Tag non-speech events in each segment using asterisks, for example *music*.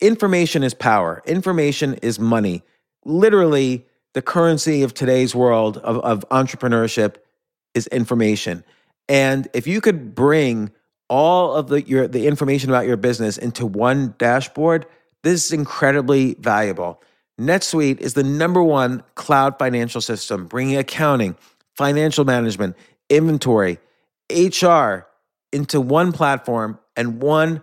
information is power, information is money. Literally, the currency of today's world of, of entrepreneurship is information. And if you could bring all of the your the information about your business into one dashboard, this is incredibly valuable. NetSuite is the number one cloud financial system, bringing accounting, financial management, inventory, HR into one platform and one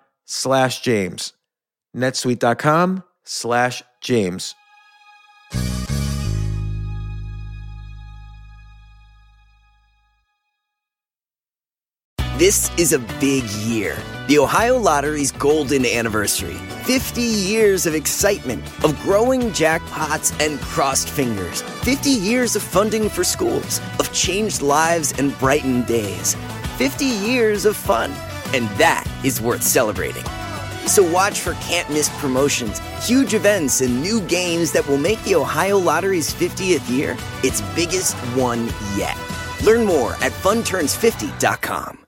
slash James. netsuite.com slash James. This is a big year. The Ohio Lottery's golden anniversary. 50 years of excitement, of growing jackpots and crossed fingers. 50 years of funding for schools, of changed lives and brightened days. 50 years of fun. And that is worth celebrating. So watch for can't miss promotions, huge events, and new games that will make the Ohio Lottery's 50th year its biggest one yet. Learn more at funturns50.com.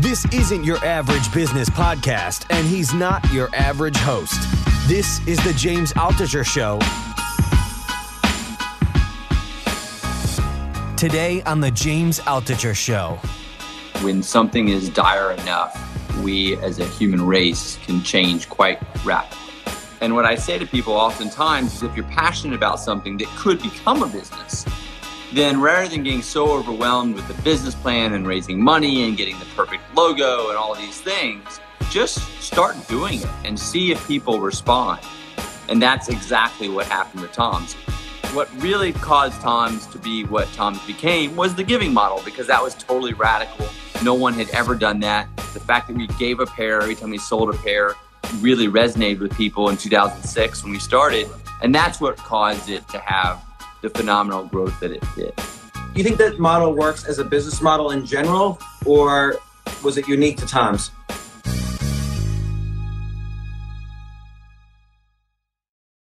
This isn't your average business podcast, and he's not your average host. This is the James Altucher Show. Today on the James Altucher Show. When something is dire enough, we as a human race can change quite rapidly. And what I say to people oftentimes is if you're passionate about something that could become a business, then rather than getting so overwhelmed with the business plan and raising money and getting the perfect logo and all these things, just start doing it and see if people respond. And that's exactly what happened with TOMS. What really caused TOMS to be what TOMS became was the giving model because that was totally radical. No one had ever done that. The fact that we gave a pair every time we sold a pair really resonated with people in 2006 when we started. And that's what caused it to have the phenomenal growth that it did. Do you think that model works as a business model in general, or was it unique to TOMS?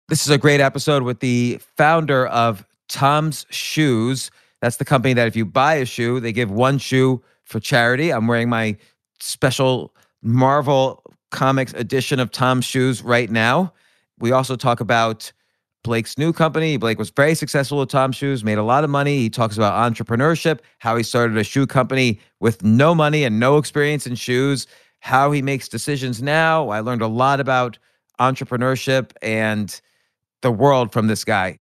This is a great episode with the founder of TOMS Shoes. That's the company that if you buy a shoe, they give one shoe for charity. I'm wearing my special Marvel Comics edition of TOMS Shoes right now. We also talk about Blake's new company. Blake was very successful with TOMS Shoes, made a lot of money. He talks about entrepreneurship, how he started a shoe company with no money and no experience in shoes, how he makes decisions now. I learned a lot about entrepreneurship and the world from this guy.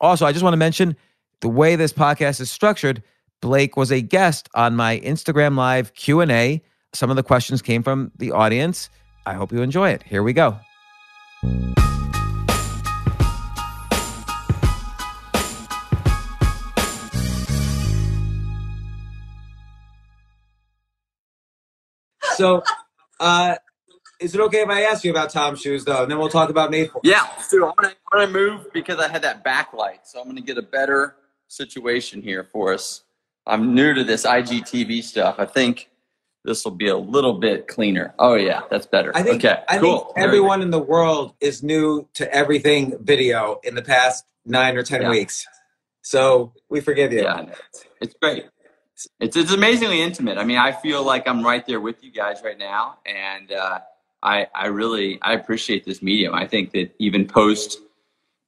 Also, I just want to mention the way this podcast is structured. Blake was a guest on my Instagram live Q&A. Some of the questions came from the audience. I hope you enjoy it. Here we go. So, uh, is it okay if I ask you about TOMS shoes, though? And then we'll talk about Made For. Yeah, so I'm gonna, I'm gonna move because I had that backlight, so I'm gonna get a better situation here for us. I'm new to this IGTV stuff. I think this will be a little bit cleaner. Oh yeah, that's better. I think, okay, I cool. think everyone in the world is new to everything video in the past nine or ten Yeah. weeks. So we forgive you. Yeah, it's, it's great. It's it's amazingly intimate. I mean, I feel like I'm right there with you guys right now, and uh, I I really I appreciate this medium. I think that even post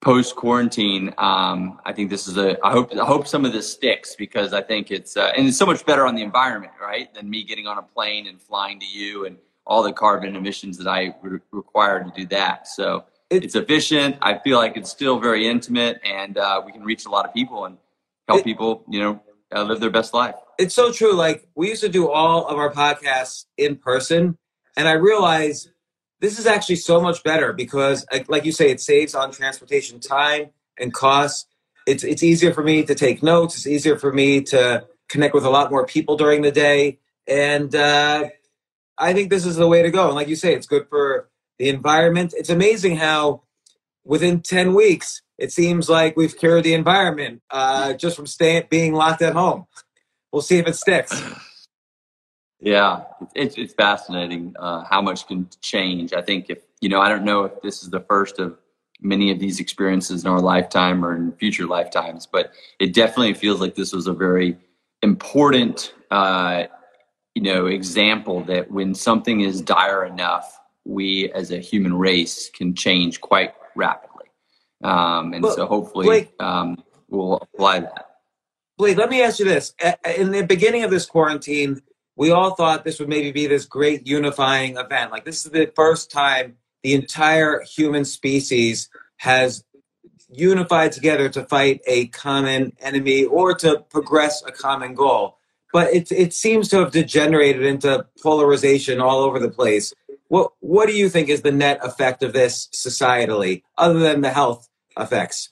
post quarantine, um, I think this is a. I hope I hope some of this sticks because I think it's uh, and it's so much better on the environment, right, than me getting on a plane and flying to you and all the carbon emissions that I re- require to do that. So it's efficient. I feel like it's still very intimate, and uh, we can reach a lot of people and help it, people, you know, uh, live their best life. It's so true. Like we used to do all of our podcasts in person, and I realized this is actually so much better because, like you say, it saves on transportation time and costs. It's it's easier for me to take notes. It's easier for me to connect with a lot more people during the day, and uh, I think this is the way to go. And like you say, it's good for the environment. It's amazing how within 10 weeks, it seems like we've cured the environment uh, just from staying, being locked at home. We'll see if it sticks. Yeah, it's, it's fascinating uh, how much can change. I think if, you know, I don't know if this is the first of many of these experiences in our lifetime or in future lifetimes, but it definitely feels like this was a very important, uh, you know, example that when something is dire enough, we as a human race can change quite rapidly. Um, and well, so hopefully Blake, um, we'll apply that. Blake, let me ask you this. In the beginning of this quarantine, we all thought this would maybe be this great unifying event. Like this is the first time the entire human species has unified together to fight a common enemy or to progress a common goal. But it, it seems to have degenerated into polarization all over the place. What what do you think is the net effect of this societally, other than the health effects?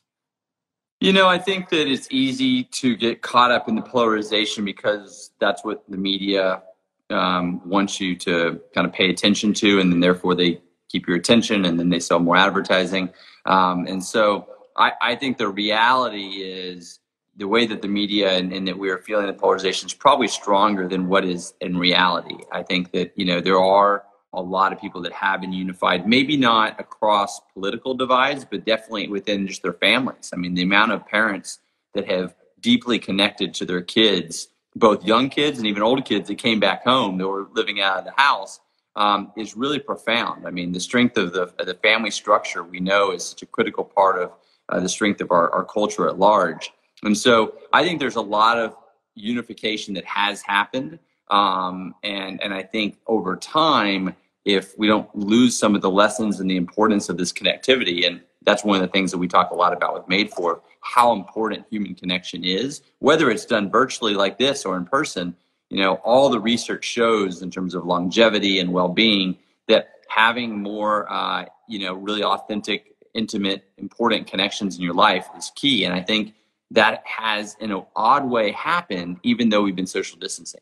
You know, I think that it's easy to get caught up in the polarization because that's what the media um, wants you to kind of pay attention to, and then therefore they keep your attention, and then they sell more advertising. Um, and so, I, I, think the reality is the way that the media and, and that we are feeling the polarization is probably stronger than what is in reality. I think that you know there are a lot of people that have been unified, maybe not across political divides, but definitely within just their families. I mean, the amount of parents that have deeply connected to their kids, both young kids and even older kids that came back home that were living out of the house, um, is really profound. I mean, the strength of the, of the family structure we know is such a critical part of uh, the strength of our, our culture at large. And so I think there's a lot of unification that has happened. Um, and, and I think over time, if we don't lose some of the lessons and the importance of this connectivity. And that's one of the things that we talk a lot about with Made For how important human connection is, whether it's done virtually like this or in person. You know, all the research shows in terms of longevity and well being that having more, uh, you know, really authentic, intimate, important connections in your life is key. And I think that has, in an odd way, happened even though we've been social distancing.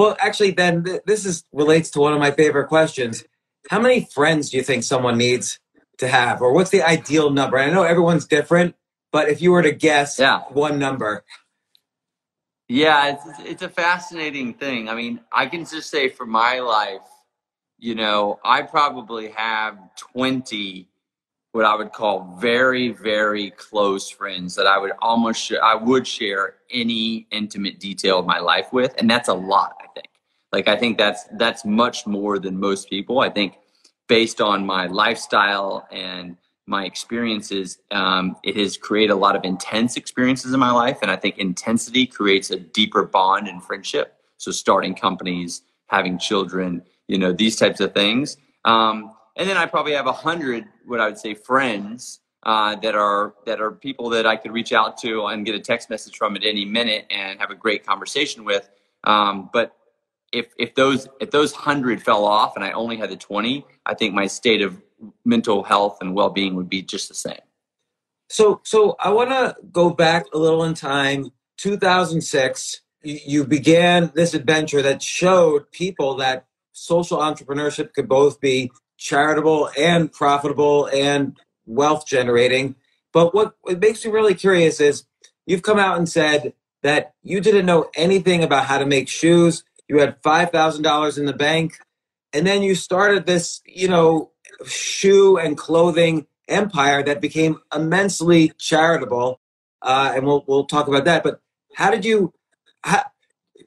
Well, actually, then th- this is relates to one of my favorite questions. How many friends do you think someone needs to have, or what's the ideal number? I know everyone's different, but if you were to guess yeah. one number. Yeah, it's, it's a fascinating thing. I mean, I can just say for my life, you know, I probably have 20 what I would call very, very close friends that I would almost sh- I would share any intimate detail of my life with, and that's a lot. I think. Like I think that's that's much more than most people. I think based on my lifestyle and my experiences, um, it has created a lot of intense experiences in my life, and I think intensity creates a deeper bond and friendship. So starting companies, having children, you know, these types of things. Um, and then I probably have a hundred, what I would say, friends uh, that are that are people that I could reach out to and get a text message from at any minute and have a great conversation with. Um, but if if those if those hundred fell off and I only had the twenty, I think my state of mental health and well being would be just the same. So so I want to go back a little in time. 2006, you, you began this adventure that showed people that social entrepreneurship could both be charitable and profitable and wealth generating. But what, what makes me really curious is you've come out and said that you didn't know anything about how to make shoes. You had $5,000 in the bank. And then you started this, you know, shoe and clothing empire that became immensely charitable. uh, and we'll we'll talk about that. But how did you? How,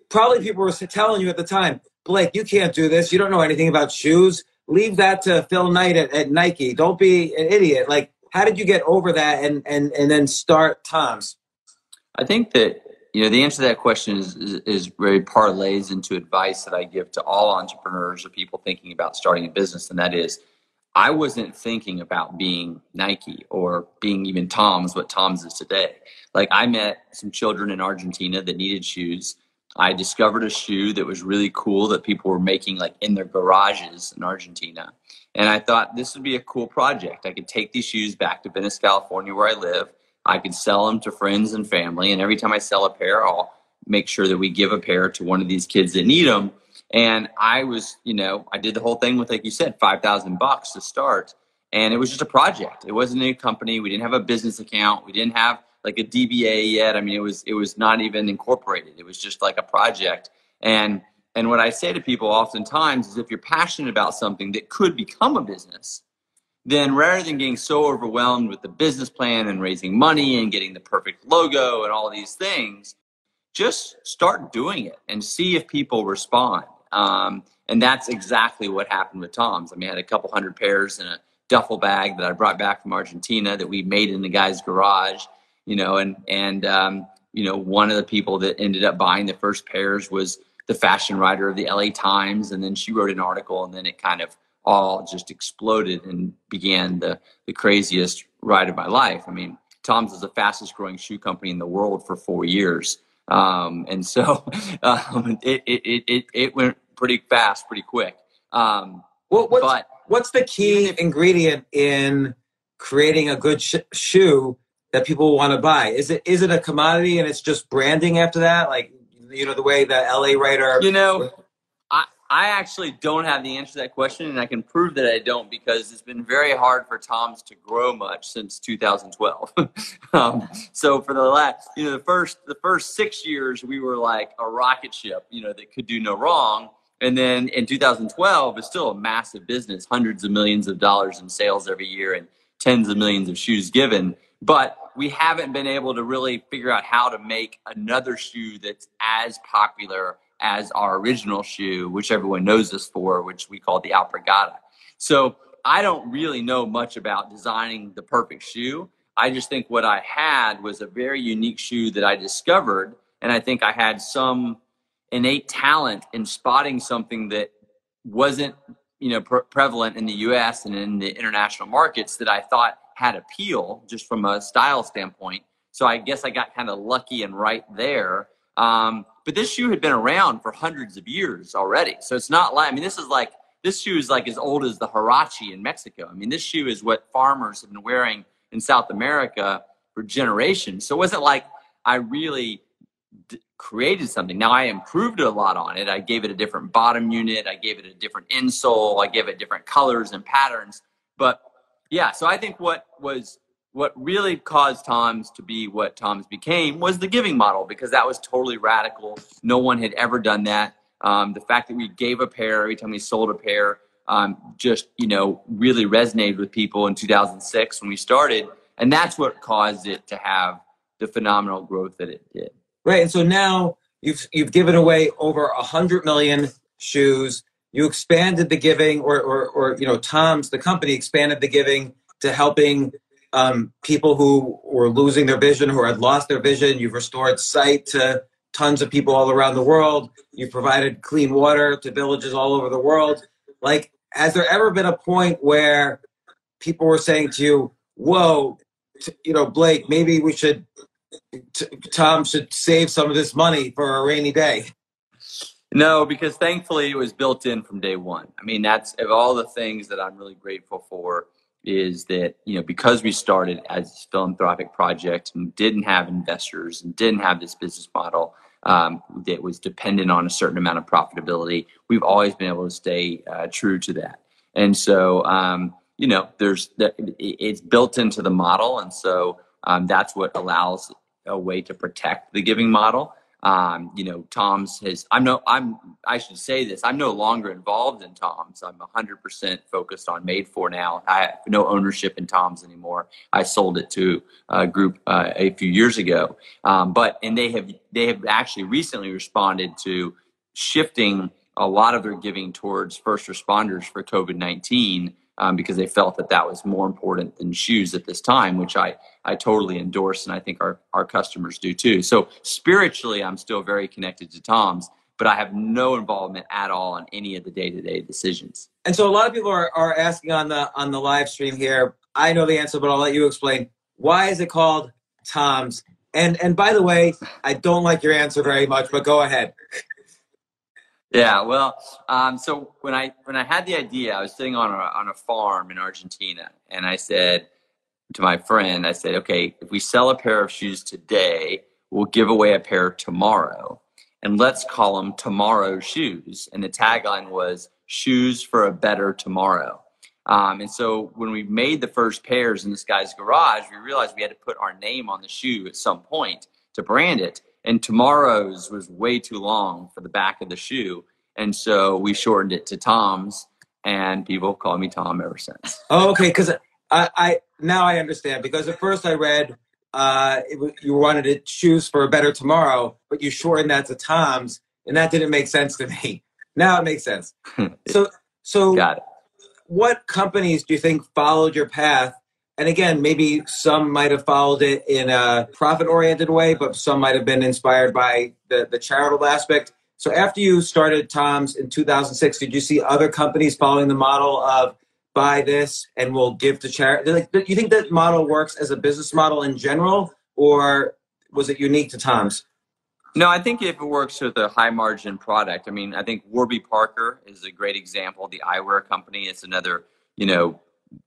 probably people were telling you at the time, Blake, you can't do this. You don't know anything about shoes. Leave that to Phil Knight at, at Nike. Don't be an idiot. Like, how did you get over that and and and then start TOMS? I think that you know the answer to that question is, is, is very parlays into advice that I give to all entrepreneurs or people thinking about starting a business, and that is I wasn't thinking about being Nike or being even TOMS, what TOMS is today. Like I met some children in Argentina that needed shoes. I discovered a shoe that was really cool that people were making like in their garages in Argentina. And I thought this would be a cool project. I could take these shoes back to Venice, California, where I live. I could sell them to friends and family. And every time I sell a pair, I'll make sure that we give a pair to one of these kids that need them and I was, you know, I did the whole thing with, like you said, 5,000 bucks to start. And it was just a project. It wasn't a company. We didn't have a business account. We didn't have like a DBA yet. I mean, it was, it was not even incorporated. It was just like a project. And, and what I say to people oftentimes is if you're passionate about something that could become a business, then rather than getting so overwhelmed with the business plan and raising money and getting the perfect logo and all these things, just start doing it and see if people respond. Um, and that's exactly what happened with TOMS. I mean, I had a couple hundred pairs in a duffel bag that I brought back from Argentina that we made in the guy's garage, you know, and, and, um, you know, one of the people that ended up buying the first pairs was the fashion writer of the LA Times. And then she wrote an article and then it kind of all just exploded and began the, the craziest ride of my life. I mean, TOMS is the fastest growing shoe company in the world for four years. Um, and so *laughs* um, it, it, it, it went pretty fast, pretty quick. Um, well, what's, but what's the key ingredient in creating a good sh- shoe that people want to buy? Is it is it a commodity and it's just branding after that? Like you know the way the LA writer. You know, I I actually don't have the answer to that question, and I can prove that I don't because it's been very hard for TOMS to grow much since 2012. *laughs* um, so for the last, you know, the first the first six years, we were like a rocket ship, you know, that could do no wrong. And then in 2012, it's still a massive business, hundreds of millions of dollars in sales every year, and tens of millions of shoes given. But we haven't been able to really figure out how to make another shoe that's as popular as our original shoe, which everyone knows us for, which we call the Alpargata. So I don't really know much about designing the perfect shoe. I just think what I had was a very unique shoe that I discovered. And I think I had some innate talent in spotting something that wasn't, you know, pre- prevalent in the US and in the international markets that I thought had appeal just from a style standpoint. So I guess I got kind of lucky and right there. Um, but this shoe had been around for hundreds of years already. So it's not like, I mean, this is like, this shoe is like as old as the huarache in Mexico. I mean, this shoe is what farmers have been wearing in South America for generations. So it wasn't like I really d- created something. Now I improved a lot on it. I gave it a different bottom unit. I gave it a different insole. I gave it different colors and patterns. But yeah, so I think what was what really caused TOMS to be what TOMS became was the giving model because that was totally radical. No one had ever done that. Um, the fact that we gave a pair every time we sold a pair um, just you know really resonated with people in 2006 when we started, and that's what caused it to have the phenomenal growth that it did. Right, and so now you've you've given away over a hundred million shoes. You expanded the giving, or, or or you know TOMS the company expanded the giving to helping um, people who were losing their vision, who had lost their vision. You've restored sight to tons of people all around the world. You've provided clean water to villages all over the world. Like, has there ever been a point where people were saying to you, "Whoa, t- you know, Blake, maybe we should, t- Tom should save some of this money for a rainy day"? No, because thankfully it was built in from day one. I mean, that's of all the things that I'm really grateful for is that you know because we started as a philanthropic project and didn't have investors and didn't have this business model um, that was dependent on a certain amount of profitability we've always been able to stay uh, true to that. And so um, you know there's it's built into the model. And so um, that's what allows a way to protect the giving model Um, you know, TOMS has. I'm no. I'm. I should say this. I'm no longer involved in TOMS. I'm 100 percent focused on Made For now. I have no ownership in TOMS anymore. I sold it to a group uh, a few years ago. Um, but and they have they have actually recently responded to shifting a lot of their giving towards first responders for COVID 19 um, because they felt that that was more important than shoes at this time, which I, I totally endorse. And I think our, our customers do too. So spiritually, I'm still very connected to TOMS, but I have no involvement at all in any of the day to day decisions. And so a lot of people are, are asking on the, on the live stream here. I know the answer, but I'll let you explain. Why is it called TOMS? And, and by the way, I don't like your answer very much, but go ahead. Yeah, well, um, so when I when I had the idea, I was sitting on a on a farm in Argentina, and I said to my friend, I said, "Okay, if we sell a pair of shoes today, we'll give away a pair tomorrow, and let's call them tomorrow shoes." And the tagline was "Shoes for a better tomorrow." Um, and so when we made the first pairs in this guy's garage, we realized we had to put our name on the shoe at some point to brand it and tomorrow's was way too long for the back of the shoe and so we shortened it to TOMS and people call me tom ever since. *laughs* Oh okay because I, I now i understand because at first i read uh it, you wanted to choose for a better tomorrow but you shortened that to TOMS and that didn't make sense to me. *laughs* Now it makes sense. *laughs* So so got it. what companies do you think followed your path and again, maybe some might have followed it in a profit oriented way, but some might have been inspired by the, the charitable aspect. So after you started TOMS in 2006, did you see other companies following the model of buy this and we'll give to charity? Like, do you think that model works as a business model in general, or was it unique to TOMS? No, I think if it works with a high margin product, I mean, I think Warby Parker is a great example. The eyewear company, it's another, you know,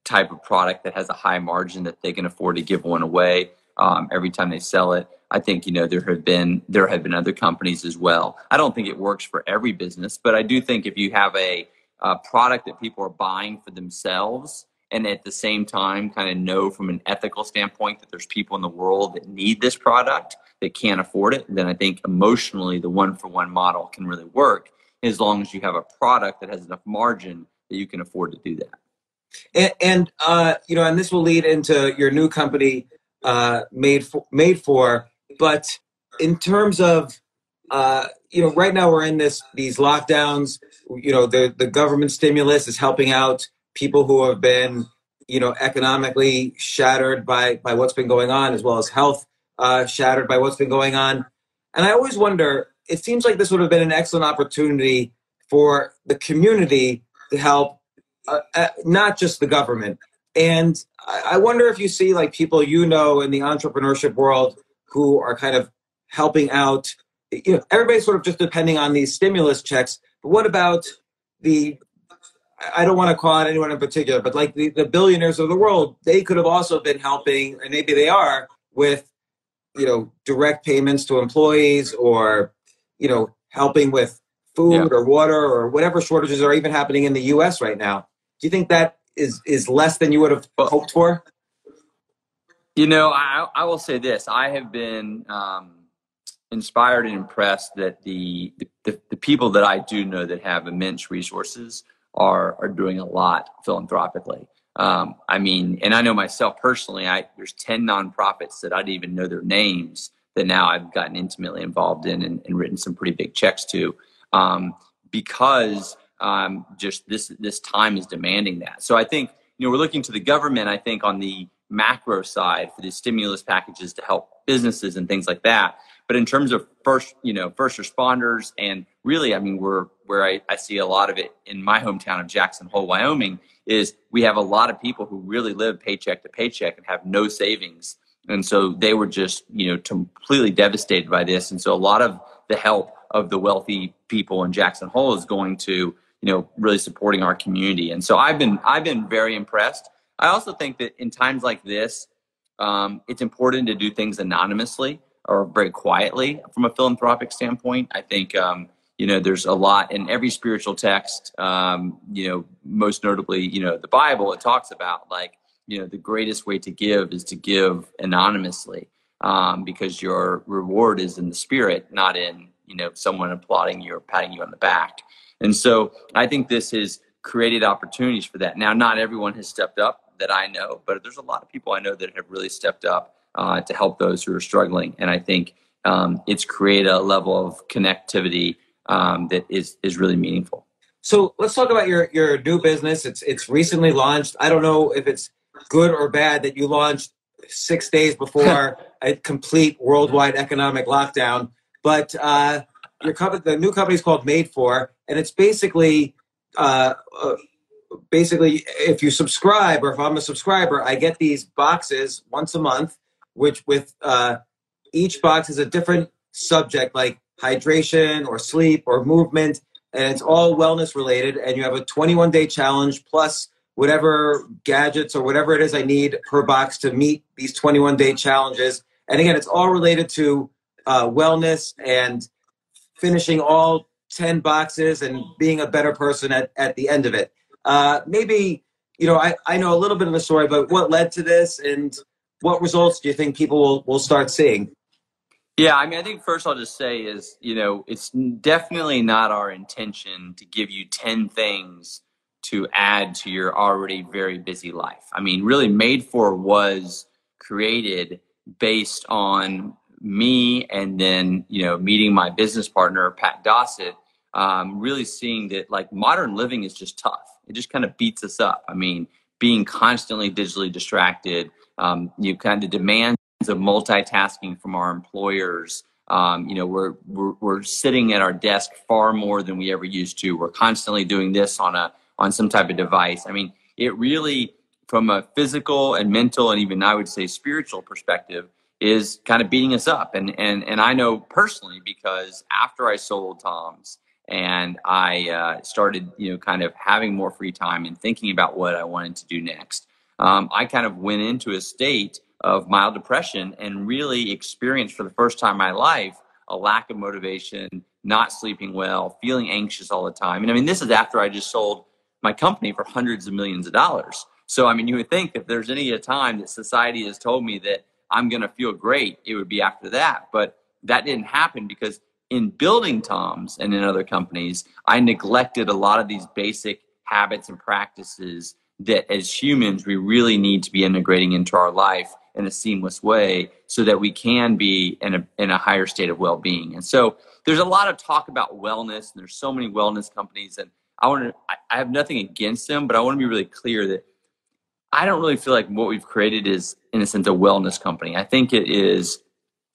type of product that has a high margin that they can afford to give one away um, every time they sell it. I think you know there have been there have been other companies as well. I don't think it works for every business, but I do think if you have a, a product that people are buying for themselves and at the same time kind of know from an ethical standpoint that there's people in the world that need this product that can't afford it, then I think emotionally the one for one model can really work as long as you have a product that has enough margin that you can afford to do that. And, and uh, you know, and this will lead into your new company, uh, made for, made for. But in terms of, uh, you know, right now we're in this these lockdowns. You know, the the government stimulus is helping out people who have been, you know, economically shattered by by what's been going on, as well as health uh, shattered by what's been going on. And I always wonder. It seems like this would have been an excellent opportunity for the community to help uh, uh, not just the government. And I wonder if you see like people you know in the entrepreneurship world who are kind of helping out. You know, everybody's sort of just depending on these stimulus checks. But what about the? I don't want to call out anyone in particular, but like the, the billionaires of the world, they could have also been helping, and maybe they are with, you know, direct payments to employees or, you know, helping with food yeah. or water or whatever shortages are even happening in the U.S. right now. Do you think that is is less than you would have hoped for? You know, I, I will say this: I have been um, inspired and impressed that the, the the people that I do know that have immense resources are are doing a lot philanthropically. Um, I mean, and I know myself personally. I there's ten nonprofits that I didn't even know their names that now I've gotten intimately involved in and, and written some pretty big checks to um, because um, just this this time is demanding that. So I think you know we're looking to the government. I think on the macro side for the stimulus packages to help businesses and things like that. But in terms of first, you know, first responders and really, I mean, we're where I, I see a lot of it in my hometown of Jackson Hole, Wyoming, is we have a lot of people who really live paycheck to paycheck and have no savings. And so they were just, you know, completely devastated by this. And so a lot of the help of the wealthy people in Jackson Hole is going to you know really supporting our community. And so i've been i've been very impressed. I also think that in times like this um, it's important to do things anonymously or very quietly from a philanthropic standpoint. I think um, you know there's a lot in every spiritual text um, you know most notably you know the bible it talks about like you know the greatest way to give is to give anonymously um, because your reward is in the spirit, not in you know someone applauding you or patting you on the back. And so I think this has created opportunities for that. Now, not everyone has stepped up that I know, but there's a lot of people I know that have really stepped up uh, to help those who are struggling. And I think um, it's created a level of connectivity um, that is is really meaningful. So let's talk about your your new business. It's it's recently launched. I don't know if it's good or bad that you launched six days before *laughs* a complete worldwide economic lockdown. But uh, your company, the new company is called Made For, and it's basically uh, uh, basically if you subscribe or if I'm a subscriber, I get these boxes once a month, which with uh, each box is a different subject like hydration or sleep or movement, and it's all wellness related. And you have a 21 day challenge plus whatever gadgets or whatever it is I need per box to meet these 21 day challenges. And again, it's all related to uh, wellness and finishing all 10 boxes and being a better person at, at the end of it. Uh, maybe, you know, I, I know a little bit of the story, but what led to this and what results do you think people will, will start seeing? Yeah, I mean, I think first I'll just say is, you know, it's definitely not our intention to give you 10 things to add to your already very busy life. I mean, really, Made For was created based on me and then, you know, meeting my business partner, Pat Dossett, um, really seeing that like modern living is just tough. It just kind of beats us up. I mean, being constantly digitally distracted, um, you kind of demands of multitasking from our employers. Um, you know, we're, we're, we're sitting at our desk far more than we ever used to. We're constantly doing this on a on some type of device. I mean, it really, from a physical and mental and even I would say spiritual perspective, is kind of beating us up. And and and I know personally because after I sold TOMS and I uh, started, you know, kind of having more free time and thinking about what I wanted to do next, um, I kind of went into a state of mild depression and really experienced for the first time in my life a lack of motivation, not sleeping well, feeling anxious all the time. And I mean, this is after I just sold my company for hundreds of millions of dollars. So, I mean, you would think if there's any time that society has told me that I'm going to feel great, it would be after that. But that didn't happen because in building TOMS and in other companies, I neglected a lot of these basic habits and practices that as humans we really need to be integrating into our life in a seamless way so that we can be in a, in a higher state of well-being. And so there's a lot of talk about wellness and there's so many wellness companies and I want to, I have nothing against them, but I want to be really clear that I don't really feel like what we've created is, in a sense, a wellness company. I think it is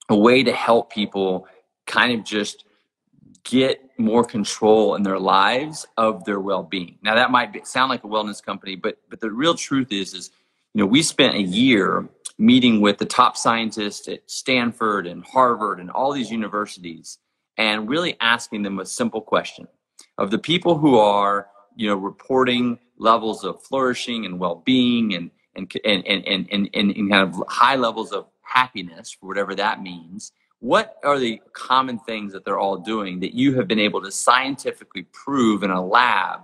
a way to help people kind of just get more control in their lives of their well-being. Now that might be, sound like a wellness company, but but the real truth is is you know we spent a year meeting with the top scientists at Stanford and Harvard and all these universities and really asking them a simple question of the people who are you know reporting levels of flourishing and well-being and and and and and, and, and kind of high levels of happiness for whatever that means what are the common things that they're all doing that you have been able to scientifically prove in a lab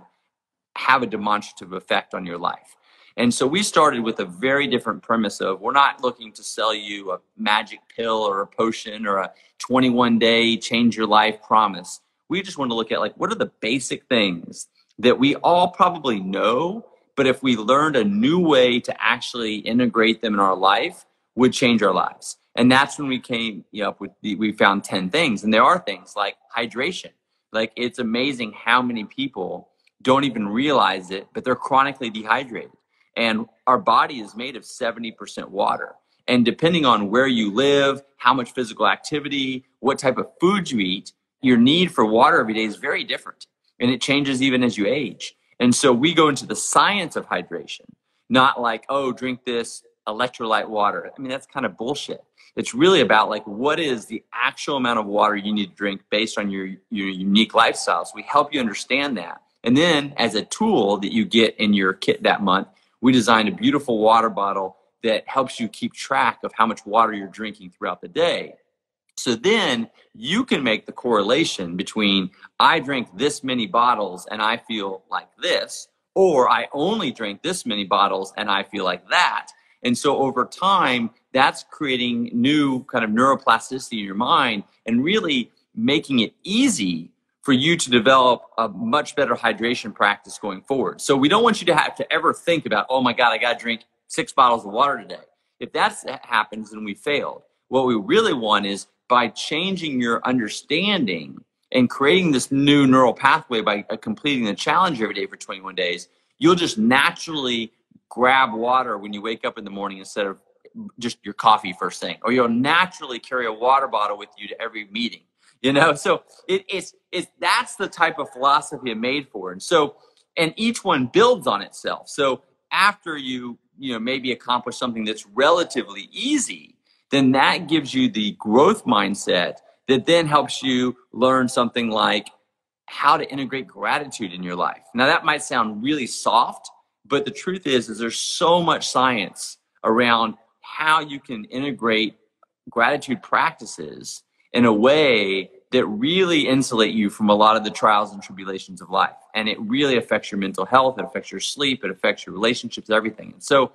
have a demonstrative effect on your life? And so we started with a very different premise of we're not looking to sell you a magic pill or a potion or a 21 day change your life promise. We just want to look at like what are the basic things that we all probably know, but if we learned a new way to actually integrate them in our life, would change our lives. And that's when we came up with the, we found 10 things. And there are things like hydration. Like it's amazing how many people don't even realize it, but they're chronically dehydrated. And our body is made of 70% water. And depending on where you live, how much physical activity, what type of food you eat, your need for water every day is very different and it changes even as you age. And so we go into the science of hydration, not like, oh, drink this electrolyte water. I mean, that's kind of bullshit. It's really about like what is the actual amount of water you need to drink based on your, your unique lifestyle. So we help you understand that. And then as a tool that you get in your kit that month, we designed a beautiful water bottle that helps you keep track of how much water you're drinking throughout the day. So then you can make the correlation between I drink this many bottles and I feel like this, or I only drink this many bottles and I feel like that. And so over time, that's creating new kind of neuroplasticity in your mind and really making it easy for you to develop a much better hydration practice going forward. So we don't want you to have to ever think about, oh my God, I got to drink six bottles of water today. If that happens, then we failed. What we really want is by changing your understanding and creating this new neural pathway by uh, completing the challenge every day for 21 days, you'll just naturally grab water when you wake up in the morning instead of just your coffee first thing, or you'll naturally carry a water bottle with you to every meeting. You know, so it, it's it's that's the type of philosophy I'm made for, and so and each one builds on itself. So after you you know maybe accomplish something that's relatively easy, then that gives you the growth mindset that then helps you learn something like how to integrate gratitude in your life. Now that might sound really soft, but the truth is is there's so much science around how you can integrate gratitude practices in a way that really insulate you from a lot of the trials and tribulations of life. And it really affects your mental health, it affects your sleep, it affects your relationships, everything. And so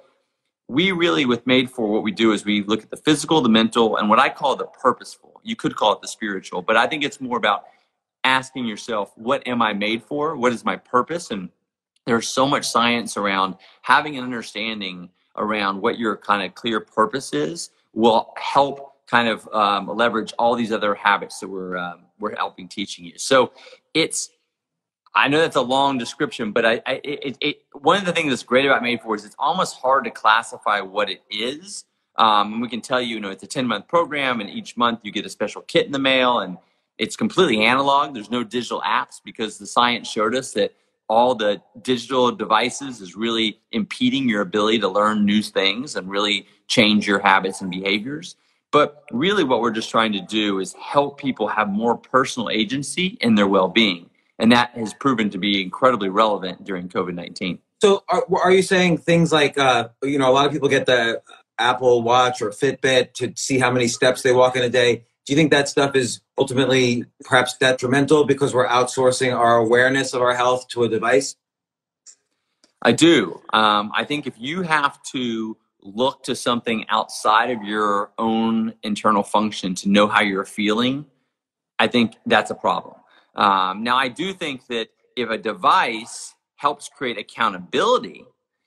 we really with made for what we do is we look at the physical the mental and what i call the purposeful. You could call it the spiritual but i think it's more about asking yourself what am i made for? What is my purpose? And there's so much science around having an understanding around what your kind of clear purpose is will help kind of um, leverage all these other habits that we're um, we're helping teaching you. So it's I know that's a long description, but I, I it, it, one of the things that's great about Made for is it's almost hard to classify what it is. Um, and we can tell you, you know, it's a 10 month program, and each month you get a special kit in the mail, and it's completely analog. There's no digital apps because the science showed us that all the digital devices is really impeding your ability to learn new things and really change your habits and behaviors. But really, what we're just trying to do is help people have more personal agency in their well being and that has proven to be incredibly relevant during COVID nineteen. So, are, are you saying things like, uh, you know, a lot of people get the Apple Watch or Fitbit to see how many steps they walk in a day? Do you think that stuff is ultimately perhaps detrimental because we're outsourcing our awareness of our health to a device? I do. Um, I think if you have to look to something outside of your own internal function to know how you're feeling, I think that's a problem. Um, now, I do think that if a device helps create accountability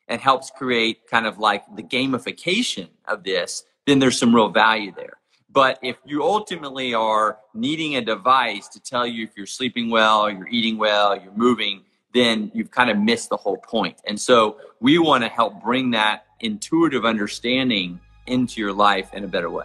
and helps create kind of like the gamification of this, then there's some real value there. But if you ultimately are needing a device to tell you if you're sleeping well, you're eating well, you're moving, then you've kind of missed the whole point. And so we want to help bring that intuitive understanding into your life in a better way.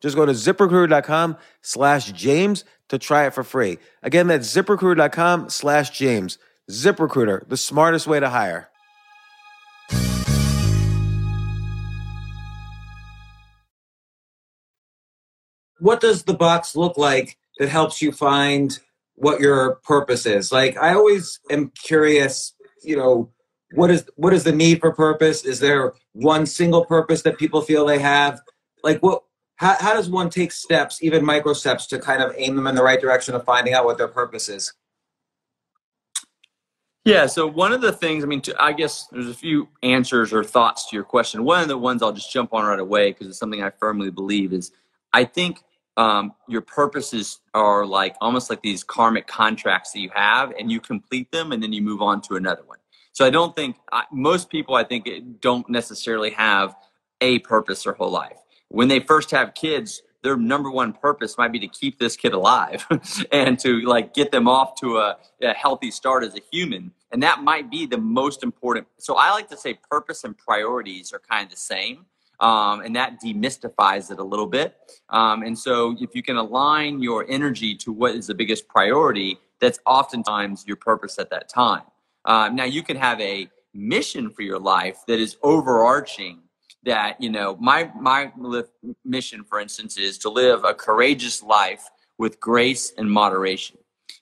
Just go to ziprecruiter.com slash James to try it for free. Again, that's ziprecruiter.com slash James. ZipRecruiter, the smartest way to hire. What does the box look like that helps you find what your purpose is. Like I always am curious, you know, what is what is the need for purpose? Is there one single purpose that people feel they have? Like what how, how does one take steps, even micro steps, to kind of aim them in the right direction of finding out what their purpose is? Yeah, so one of the things, I mean, to, I guess there's a few answers or thoughts to your question. One of the ones I'll just jump on right away because it's something I firmly believe is I think um, your purposes are like almost like these karmic contracts that you have and you complete them and then you move on to another one so i don't think I, most people i think don't necessarily have a purpose their whole life when they first have kids their number one purpose might be to keep this kid alive *laughs* and to like get them off to a, a healthy start as a human and that might be the most important so i like to say purpose and priorities are kind of the same um, and that demystifies it a little bit. Um, and so, if you can align your energy to what is the biggest priority, that's oftentimes your purpose at that time. Um, now, you can have a mission for your life that is overarching. That you know, my my mission, for instance, is to live a courageous life with grace and moderation.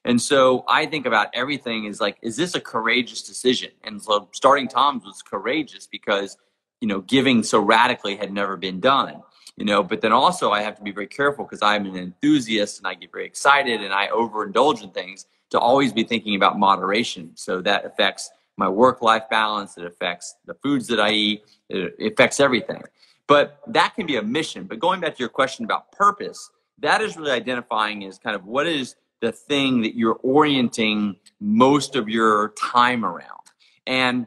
And so I think about everything is like, is this a courageous decision? And so starting TOMS was courageous because you know, giving so radically had never been done. You know, but then also I have to be very careful because I'm an enthusiast and I get very excited and I overindulge in things to always be thinking about moderation. So that affects my work life balance, it affects the foods that I eat, it affects everything. But that can be a mission. But going back to your question about purpose, that is really identifying as kind of what is the thing that you're orienting most of your time around. And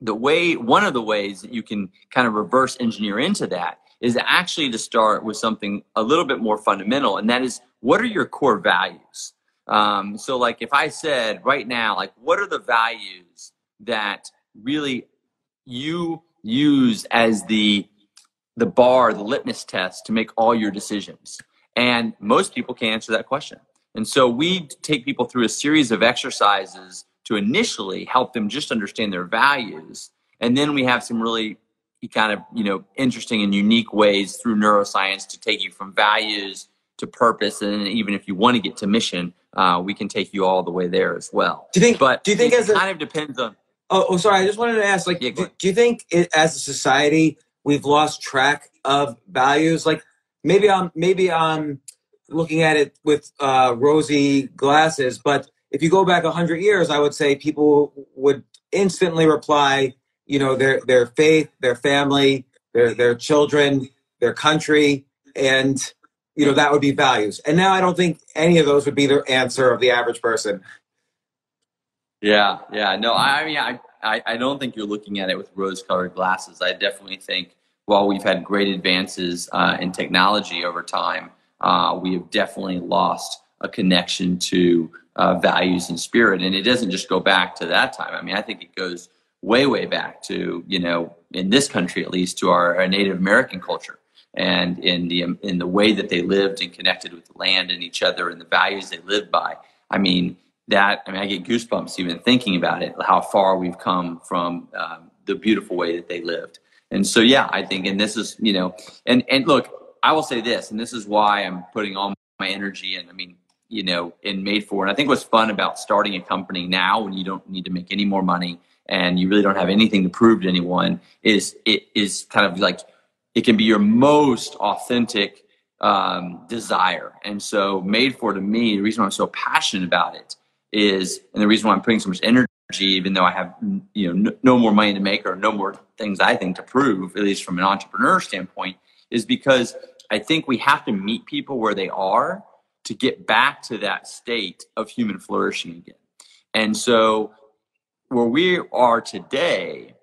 the way one of the ways that you can kind of reverse engineer into that is actually to start with something a little bit more fundamental and that is what are your core values um, so like if i said right now like what are the values that really you use as the the bar the litmus test to make all your decisions and most people can't answer that question and so we take people through a series of exercises to initially help them just understand their values. And then we have some really kind of, you know, interesting and unique ways through neuroscience to take you from values to purpose. And even if you want to get to mission, uh, we can take you all the way there as well. Do you think, but do you think it as a, kind of depends on. Oh, oh, sorry. I just wanted to ask, like, yeah, do, do, you think it, as a society, we've lost track of values? Like maybe I'm, maybe I'm looking at it with uh, rosy glasses, but if you go back 100 years, I would say people would instantly reply, you know, their, their faith, their family, their, their children, their country, and, you know, that would be values. And now I don't think any of those would be the answer of the average person. Yeah, yeah. No, I mean, I, I, don't think you're looking at it with rose colored glasses. I definitely think while we've had great advances uh, in technology over time, uh, we have definitely lost a connection to uh, values and spirit. And it doesn't just go back to that time. I mean, I think it goes way, way back to, you know, in this country at least, to our, our Native American culture and in the in the way that they lived and connected with the land and each other and the values they lived by. I mean, that I mean, I get goosebumps even thinking about it. How far we've come from um, the beautiful way that they lived. And so, yeah, I think, and this is, you know, and, and look, I will say this, and this is why I'm putting all my energy in. I mean, you know, in Made For. And I think what's fun about starting a company now when you don't need to make any more money and you really don't have anything to prove to anyone is it is kind of like it can be your most authentic um, desire. And so, Made For to me, the reason I'm so passionate about it is, and the reason why I'm putting so much energy, even though I have you know no, no more money to make or no more things I think to prove, at least from an entrepreneur standpoint, is because I think we have to meet people where they are to get back to that state of human flourishing again. And so, where we are today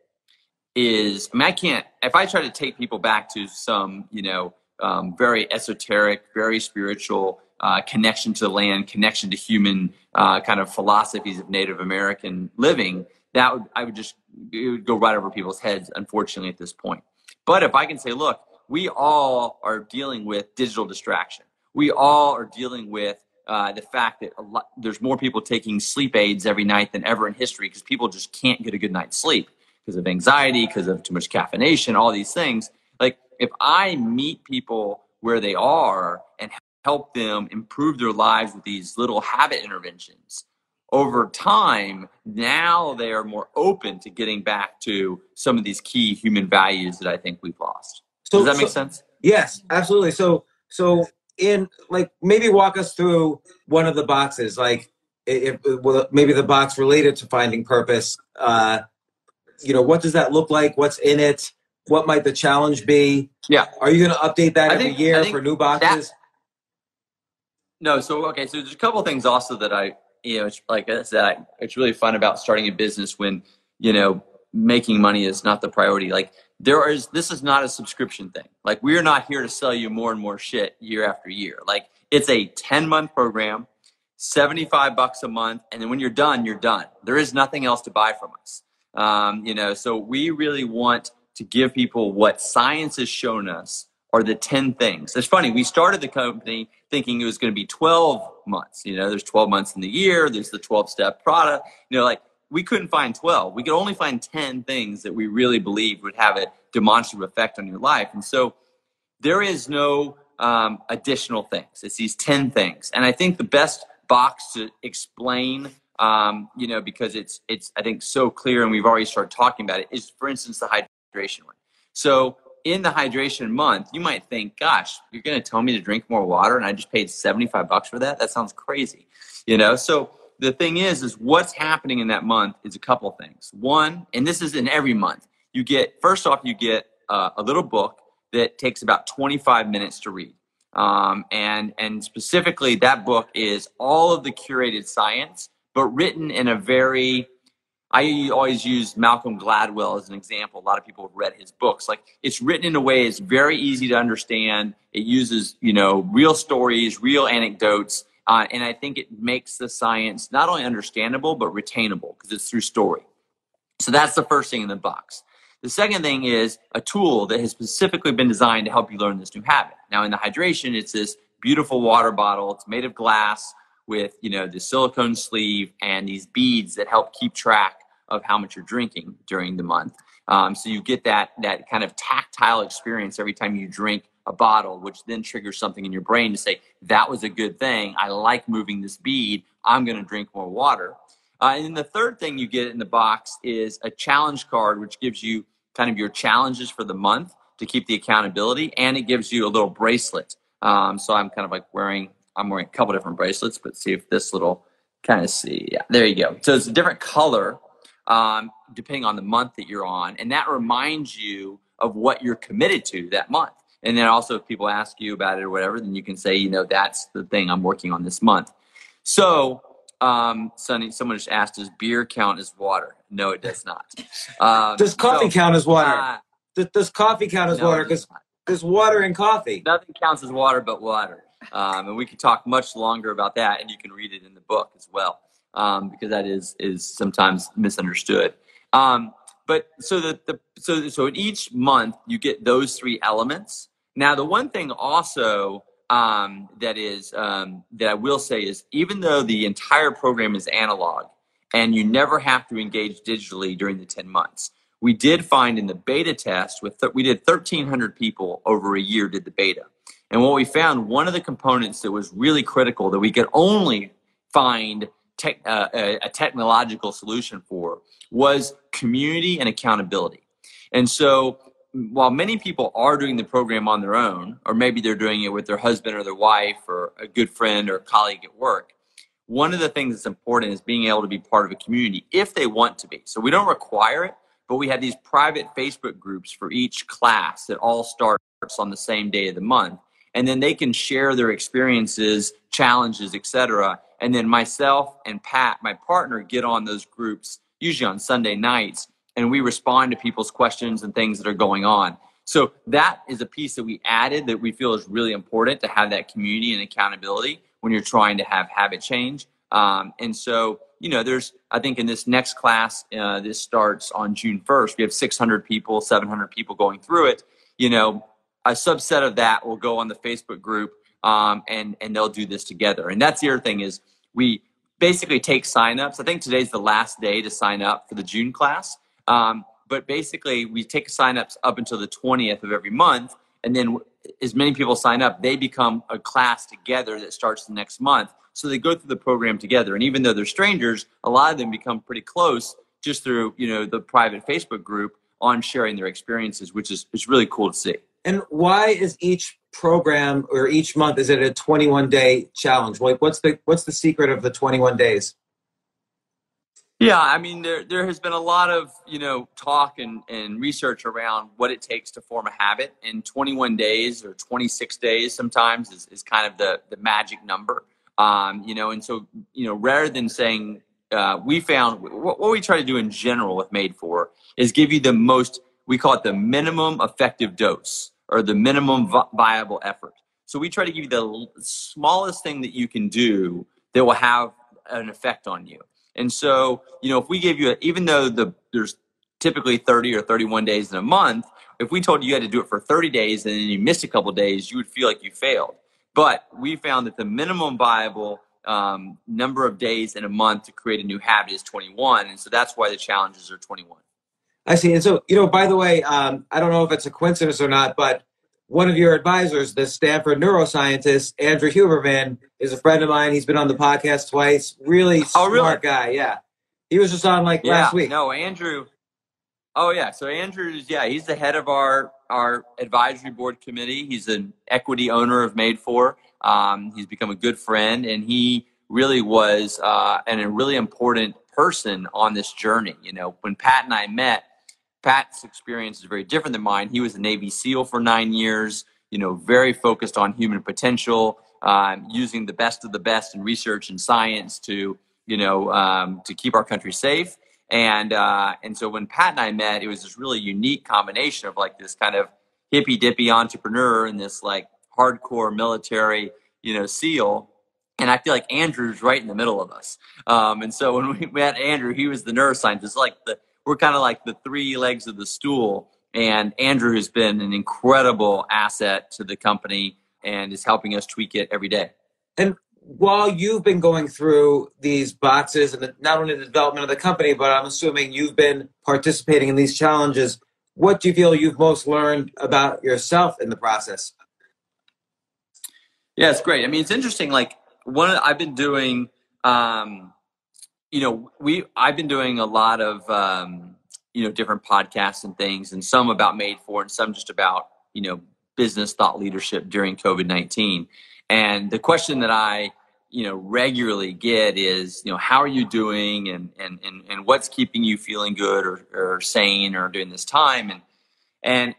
is, I mean, I can't, if I try to take people back to some, you know, um, very esoteric, very spiritual uh, connection to the land, connection to human uh, kind of philosophies of Native American living, that would, I would just, it would go right over people's heads, unfortunately, at this point. But if I can say, look, we all are dealing with digital distraction. We all are dealing with uh, the fact that lot, there's more people taking sleep aids every night than ever in history because people just can't get a good night's sleep because of anxiety, because of too much caffeination, all these things. Like if I meet people where they are and help them improve their lives with these little habit interventions, over time, now they are more open to getting back to some of these key human values that I think we've lost. So, Does that make so, sense? Yes, absolutely. So, so in like maybe walk us through one of the boxes, like if, if maybe the box related to finding purpose. Uh, you know, what does that look like? What's in it? What might the challenge be? Yeah. Are you going to update that I every think, year for new boxes? That, no. So okay. So there's a couple things also that I you know like I said, it's really fun about starting a business when you know making money is not the priority. Like there is this is not a subscription thing. Like we're not here to sell you more and more shit year after year. Like it's a 10 month program, 75 bucks a month, and then when you're done, you're done. There is nothing else to buy from us. Um, you know, so we really want to give people what science has shown us are the 10 things. It's funny, we started the company thinking it was going to be 12 months. You know, there's 12 months in the year, there's the 12 step product. You know, like we couldn't find 12. We could only find 10 things that we really believed would have a demonstrative effect on your life. And so there is no um, additional things. It's these 10 things. And I think the best box to explain, um, you know, because it's, it's, I think, so clear and we've already started talking about it, is, for instance, the hydration one. So in the hydration month, you might think, gosh, you're going to tell me to drink more water and I just paid 75 bucks for that? That sounds crazy, you know? So the thing is, is what's happening in that month is a couple things. One, and this is in every month, you get, first off, you get uh, a little book that takes about 25 minutes to read. Um, and, and specifically, that book is all of the curated science, but written in a very, I always use Malcolm Gladwell as an example. A lot of people have read his books. Like it's written in a way it's very easy to understand. It uses, you know, real stories, real anecdotes, uh, and I think it makes the science not only understandable, but retainable because it's through story. So that's the first thing in the box. The second thing is a tool that has specifically been designed to help you learn this new habit. Now, in the hydration, it's this beautiful water bottle. It's made of glass with, you know, the silicone sleeve and these beads that help keep track of how much you're drinking during the month. Um, so you get that that kind of tactile experience every time you drink a bottle, which then triggers something in your brain to say, that was a good thing. I like moving this bead. I'm going to drink more water. Uh, and then the third thing you get in the box is a challenge card, which gives you kind of your challenges for the month to keep the accountability. And it gives you a little bracelet. Um, so I'm kind of like wearing, I'm wearing a couple different bracelets, but see if this little kind of see. Yeah, there you go. So it's a different color um, depending on the month that you're on. And that reminds you of what you're committed to that month. And then also, if people ask you about it or whatever, then you can say, you know, that's the thing I'm working on this month. So, um, Sonny, someone just asked, does beer count as water? No, it does not. *laughs* Um, does coffee so, count as water? Uh, does, does, coffee count as no, water? Because there's water in coffee. Nothing counts as water but water. Um, and we could talk much longer about that, and you can read it in the book as well, um, because that is is sometimes misunderstood. Um, but so the, the so so in each month you get those three elements, now, the one thing also um, that is um, that I will say is even though the entire program is analog and you never have to engage digitally during the 10 months, we did find in the beta test with th- we did 1300 people over a year did the beta and what we found one of the components that was really critical that we could only find te- uh, a, technological solution for was community and accountability and so while many people are doing the program on their own or maybe they're doing it with their husband or their wife or a good friend or a colleague at work one of the things that's important is being able to be part of a community if they want to be so we don't require it but we have these private Facebook groups for each class that all starts on the same day of the month. And then they can share their experiences, challenges, etc. And then myself and Pat, my partner, get on those groups, usually on Sunday nights, and we respond to people's questions and things that are going on. So that is a piece that we added that we feel is really important to have that community and accountability when you're trying to have habit change. Um, and so you know, there's, I think in this next class, uh, this starts on June 1st. We have 600 people, 700 people going through it. You know, a subset of that will go on the Facebook group um, and, and they'll do this together. And that's the other thing is we basically take signups. I think today's the last day to sign up for the June class. Um, but basically, we take signups up until the 20th of every month. And then as many people sign up, they become a class together that starts the next month. So they go through the program together. And even though they're strangers, a lot of them become pretty close just through, you know, the private Facebook group on sharing their experiences, which is, is really cool to see. And why is each program or each month is it a 21 day challenge? Like what's the what's the secret of the 21 days? Yeah, I mean there there has been a lot of, you know, talk and, and research around what it takes to form a habit. And 21 days or 26 days sometimes is, is kind of the, the magic number. Um, you know, and so, you know, rather than saying, uh, we found what, what we try to do in general with Made For is give you the most, we call it the minimum effective dose or the minimum viable effort. So we try to give you the smallest thing that you can do that will have an effect on you. And so, you know, if we gave you, a, even though the there's typically 30 or 31 days in a month, if we told you you had to do it for 30 days and then you missed a couple days, you would feel like you failed. But we found that the minimum viable um, number of days in a month to create a new habit is 21. And so that's why the challenges are 21. I see. And so, you know, by the way, um, I don't know if it's a coincidence or not, but one of your advisors, the Stanford neuroscientist, Andrew Huberman, is a friend of mine. He's been on the podcast twice. Really oh, smart really? guy. Yeah. He was just on like yeah, last week. No, Andrew. Oh yeah. So Andrew's yeah, he's the head of our our advisory board committee. He's an equity owner of Made For. Um, he's become a good friend, and he really was uh, and a really important person on this journey. You know, when Pat and I met, Pat's experience is very different than mine. He was a Navy SEAL for nine years. You know, very focused on human potential, um, using the best of the best in research and science to you know um, to keep our country safe. And uh, and so when Pat and I met, it was this really unique combination of like this kind of hippy dippy entrepreneur and this like hardcore military, you know, SEAL. And I feel like Andrew's right in the middle of us. Um, and so when we *laughs* met Andrew, he was the neuroscientist. Like the we're kind of like the three legs of the stool. And Andrew has been an incredible asset to the company and is helping us tweak it every day. And while you've been going through these boxes and the, not only the development of the company, but I'm assuming you've been participating in these challenges, what do you feel you've most learned about yourself in the process? Yeah, it's great. I mean, it's interesting. Like one, I've been doing, um, you know, we I've been doing a lot of, um, you know, different podcasts and things, and some about Made For, and some just about, you know, business thought leadership during COVID nineteen. And the question that I, you know, regularly get is, you know, how are you doing and, and, and, and what's keeping you feeling good or, or sane or during this time? And, and,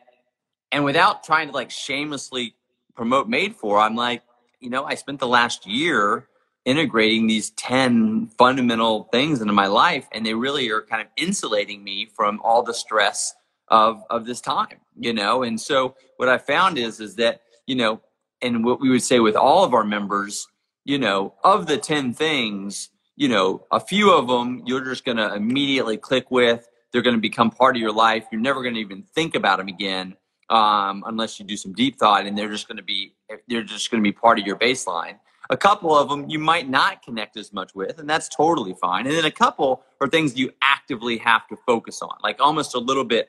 and without trying to like shamelessly promote Made For, I'm like, you know, I spent the last year integrating these 10 fundamental things into my life and they really are kind of insulating me from all the stress of of this time you know and so what i found is is that you know and what we would say with all of our members, you know, of the 10 things, you know, a few of them you're just going to immediately click with. They're going to become part of your life. You're never going to even think about them again um, unless you do some deep thought, and they're just going to be they're just going to be part of your baseline. A couple of them you might not connect as much with, and that's totally fine. And then a couple are things you actively have to focus on, like almost a little bit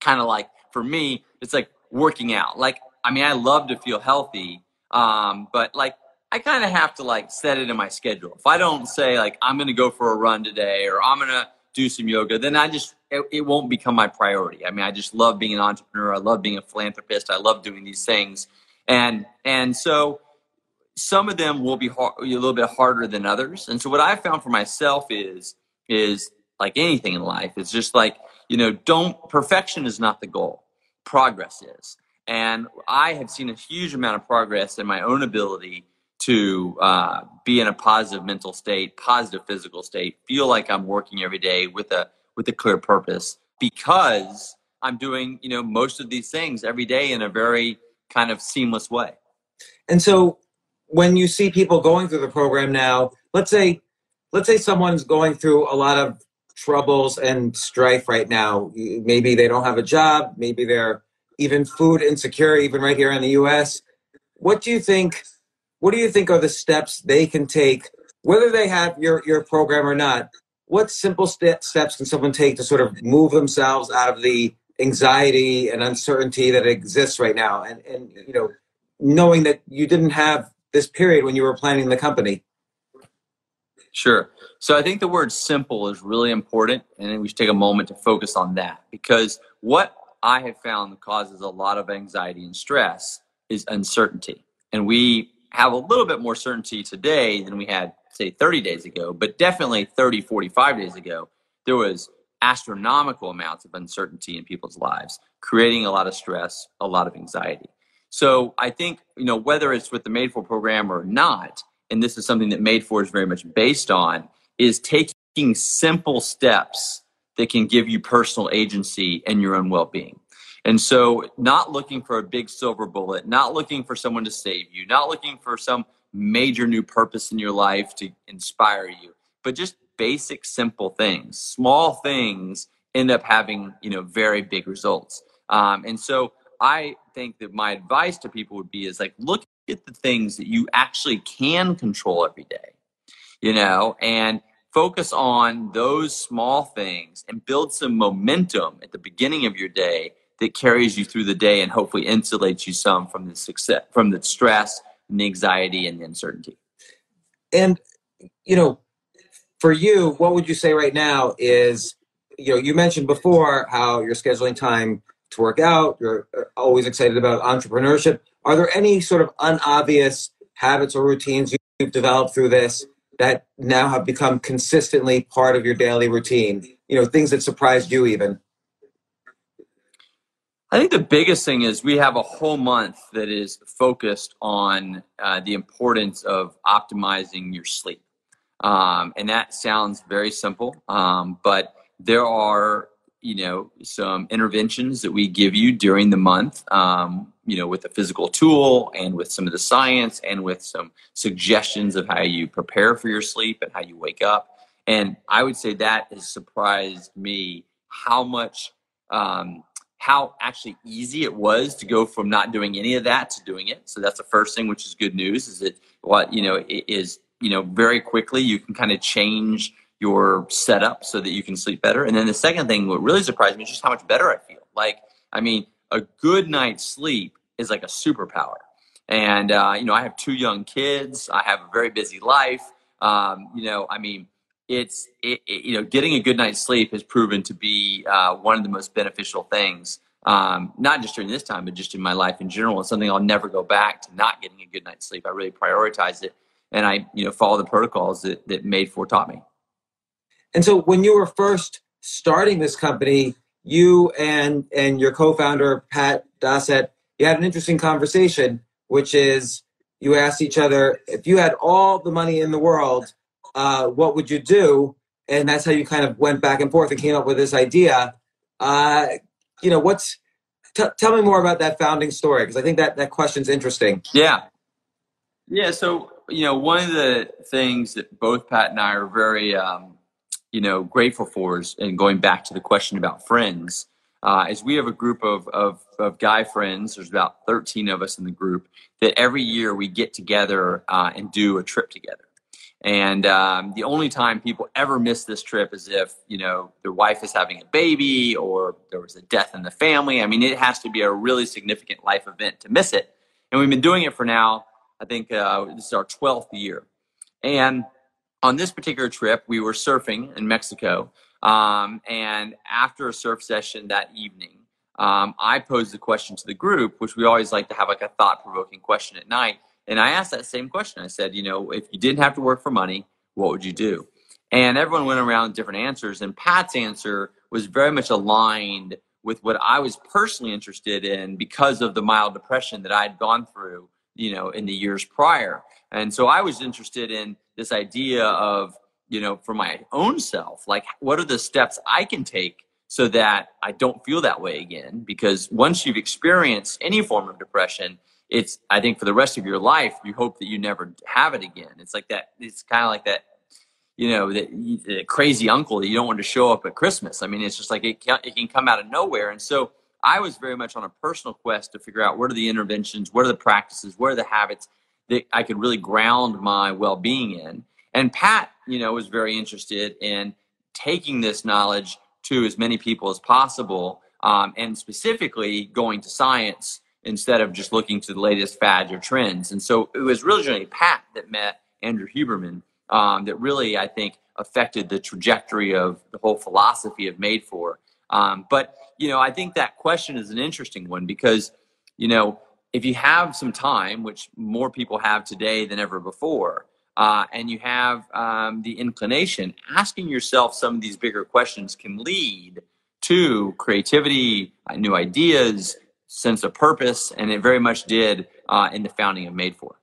kind of like for me, it's like working out. Like, I mean, I love to feel healthy, um, but like I kind of have to like set it in my schedule. If I don't say like I'm going to go for a run today or I'm going to do some yoga, then I just it, it, won't become my priority. I mean, I just love being an entrepreneur. I love being a philanthropist. I love doing these things, and and so some of them will be hard, a little bit harder than others. And so what I found for myself is is like anything in life, it's just like you know, don't perfection is not the goal. Progress is, and I have seen a huge amount of progress in my own ability to uh, be in a positive mental state, positive physical state, feel like I'm working every day with a with a clear purpose because I'm doing you know most of these things every day in a very kind of seamless way. And so when you see people going through the program now, let's say let's say someone's going through a lot of troubles and strife right now. Maybe they don't have a job, maybe they're even food insecure even right here in the US. What do you think what do you think are the steps they can take, whether they have your, your program or not? What simple st- steps can someone take to sort of move themselves out of the anxiety and uncertainty that exists right now? And, and you know, knowing that you didn't have this period when you were planning the company. Sure. So I think the word simple is really important, and we should take a moment to focus on that because what I have found causes a lot of anxiety and stress is uncertainty. And we have a little bit more certainty today than we had, say, 30 days ago, but definitely 30, 45 days ago, there was astronomical amounts of uncertainty in people's lives, creating a lot of stress, a lot of anxiety. So I think, you know, whether it's with the Made For program or not, and this is something that Made For is very much based on, is taking simple steps that can give you personal agency and your own well-being. And so, not looking for a big silver bullet, not looking for someone to save you, not looking for some major new purpose in your life to inspire you, but just basic, simple things. Small things end up having, you know, very big results. Um, and so, I think that my advice to people would be is like, look at the things that you actually can control every day, you know, and focus on those small things and build some momentum at the beginning of your day that carries you through the day and hopefully insulates you some from the success from the stress and the anxiety and the uncertainty. And you know for you what would you say right now is you know you mentioned before how you're scheduling time to work out you're uh, always excited about entrepreneurship. Are there any sort of unobvious habits or routines you've developed through this that now have become consistently part of your daily routine? You know things that surprised you even? I think the biggest thing is we have a whole month that is focused on uh, the importance of optimizing your sleep. Um, and that sounds very simple, um, but there are you know some interventions that we give you during the month um, you know with a physical tool and with some of the science and with some suggestions of how you prepare for your sleep and how you wake up and i would say that has surprised me how much um, how actually easy it was to go from not doing any of that to doing it. So that's the first thing, which is good news. Is that what you know it is you know very quickly you can kind of change your setup so that you can sleep better. And then the second thing, what really surprised me is just how much better I feel. Like I mean, a good night's sleep is like a superpower. And uh, you know, I have two young kids. I have a very busy life. Um, you know, I mean, it's it, it, you know getting a good night's sleep has proven to be uh, one of the most beneficial things um, not just during this time but just in my life in general it's something i'll never go back to not getting a good night's sleep i really prioritize it and i you know follow the protocols that, that made for taught me and so when you were first starting this company you and and your co-founder pat dossett you had an interesting conversation which is you asked each other if you had all the money in the world uh, what would you do? And that's how you kind of went back and forth and came up with this idea. Uh, you know, what's t- tell me more about that founding story because I think that that question's interesting. Yeah, yeah. So you know, one of the things that both Pat and I are very um, you know grateful for is, and going back to the question about friends, uh, is we have a group of, of, of, guy friends. There's about 13 of us in the group that every year we get together uh, and do a trip together. And um, the only time people ever miss this trip is if, you know, their wife is having a baby or there was a death in the family. I mean, it has to be a really significant life event to miss it. And we've been doing it for now, I think uh, this is our 12th year. And on this particular trip, we were surfing in Mexico. Um, and after a surf session that evening, um, I posed the question to the group, which we always like to have like a thought provoking question at night. And I asked that same question. I said, you know, if you didn't have to work for money, what would you do? And everyone went around with different answers. And Pat's answer was very much aligned with what I was personally interested in because of the mild depression that I'd gone through, you know, in the years prior. And so I was interested in this idea of, you know, for my own self, like what are the steps I can take so that I don't feel that way again? Because once you've experienced any form of depression, it's I think for the rest of your life, you hope that you never have it again. It's like that. It's kind of like that, you know, the, crazy uncle that you don't want to show up at Christmas. I mean, it's just like it can, it can come out of nowhere. And so I was very much on a personal quest to figure out what are the interventions, what are the practices, what are the habits that I could really ground my well-being in. And Pat, you know, was very interested in taking this knowledge to as many people as possible, um, and specifically going to science instead of just looking to the latest fads or trends. And so it was really Pat that met Andrew Huberman um, that really, I think, affected the trajectory of the whole philosophy of Made For. Um, but, you know, I think that question is an interesting one because, you know, if you have some time, which more people have today than ever before, uh, and you have um, the inclination, asking yourself some of these bigger questions can lead to creativity, uh, new ideas, sense of purpose, and it very much did uh, in the founding of Made For.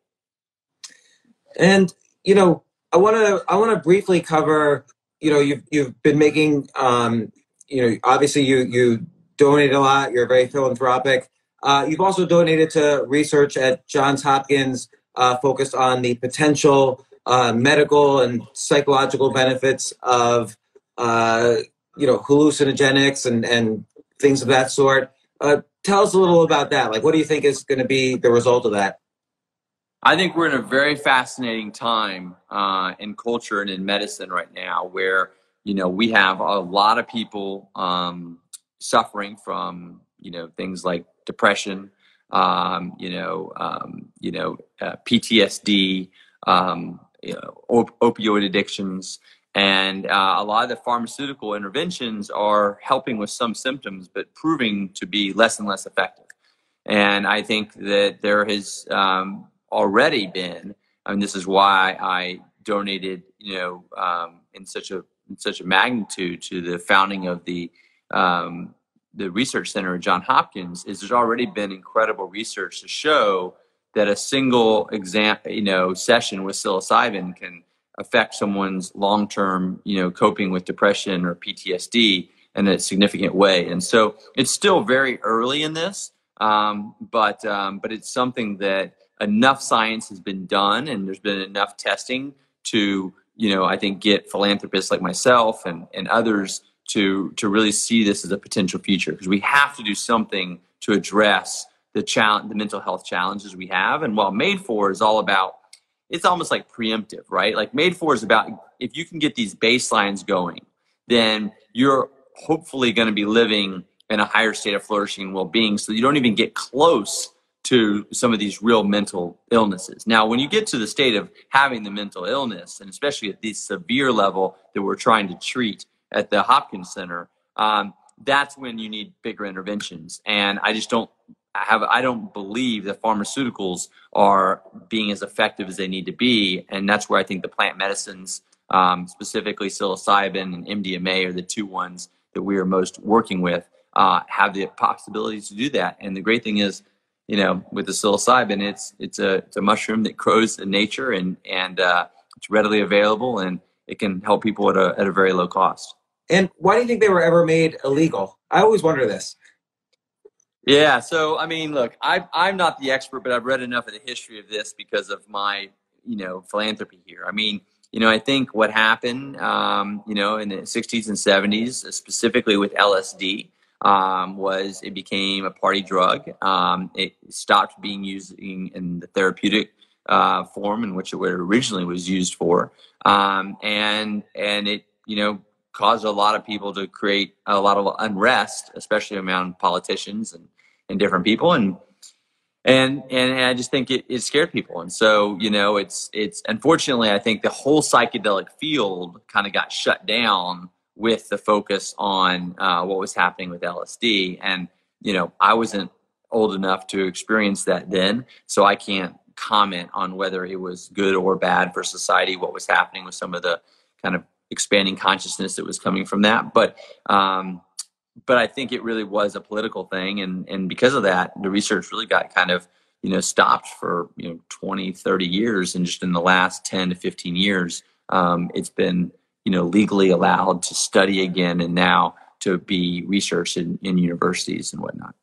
And you know, I want to I want to briefly cover. You know, you've you've been making. Um, you know, obviously you you donate a lot. You're very philanthropic. Uh, you've also donated to research at Johns Hopkins uh, focused on the potential uh, medical and psychological benefits of uh, you know hallucinogenics and and things of that sort. Uh, tell us a little about that. Like, what do you think is going to be the result of that? I think we're in a very fascinating time uh, in culture and in medicine right now, where you know we have a lot of people um, suffering from you know things like depression, um, you know, um, you know, uh, PTSD, um, you know, op- opioid addictions, and uh, a lot of the pharmaceutical interventions are helping with some symptoms, but proving to be less and less effective. And I think that there has um, already been, I mean, this is why I donated, you know, um, in such a in such a magnitude to the founding of the um, the research center at John Hopkins. Is there's already been incredible research to show that a single exam, you know, session with psilocybin can affect someone's long-term, you know, coping with depression or PTSD in a significant way. And so it's still very early in this, um, but um, but it's something that enough science has been done, and there's been enough testing to, you know, I think get philanthropists like myself and and others to to really see this as a potential future because we have to do something to address the challenge, the mental health challenges we have. And while Made For is all about it's almost like preemptive, right? Like made for is about if you can get these baselines going, then you're hopefully going to be living in a higher state of flourishing and well-being so you don't even get close to some of these real mental illnesses. Now, when you get to the state of having the mental illness, and especially at this severe level that we're trying to treat at the Hopkins Center, um, that's when you need bigger interventions. And I just don't have I don't believe that pharmaceuticals are being as effective as they need to be, and that's where I think the plant medicines, um, specifically psilocybin and MDMA, are the two ones that we are most working with. Uh, have the possibility to do that, and the great thing is, you know, with the psilocybin, it's it's a it's a mushroom that grows in nature, and and uh, it's readily available, and it can help people at a at a very low cost. And why do you think they were ever made illegal? I always wonder this. Yeah. So, I mean, look, I, I'm not the expert, but I've read enough of the history of this because of my, you know, philanthropy here. I mean, you know, I think what happened, um, you know, in the 60s and 70s, specifically with LSD, um, was it became a party drug. Um, it stopped being used in, in the therapeutic uh, form in which it originally was used for, um, and and it you know caused a lot of people to create a lot of unrest, especially among politicians and, and different people, and and and, I just think it, it scared people, and so you know it's it's unfortunately I think the whole psychedelic field kind of got shut down with the focus on uh, what was happening with LSD. And, you know, I wasn't old enough to experience that then, so I can't comment on whether it was good or bad for society, what was happening with some of the kind of expanding consciousness that was coming from that. But, um, but I think it really was a political thing. And, and because of that, the research really got kind of, you know, stopped for, you know, 20, 30 years. And just in the last 10 to 15 years, um, it's been, you know legally allowed to study again and now to be researched in, in universities and whatnot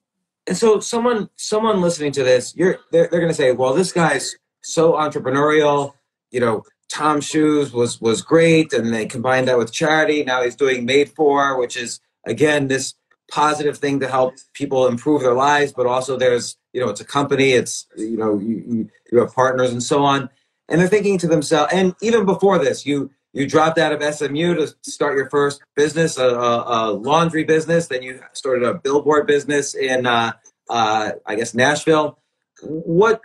and so someone someone listening to this you're they're, they're going to say well this guy's so entrepreneurial you know tom shoes was was great and they combined that with charity now he's doing made for which is again this positive thing to help people improve their lives but also there's you know it's a company it's you know you, you have partners and so on and they're thinking to themselves and even before this you you dropped out of SMU to start your first business, a, a, a laundry business. Then you started a billboard business in, uh, uh, I guess, Nashville. What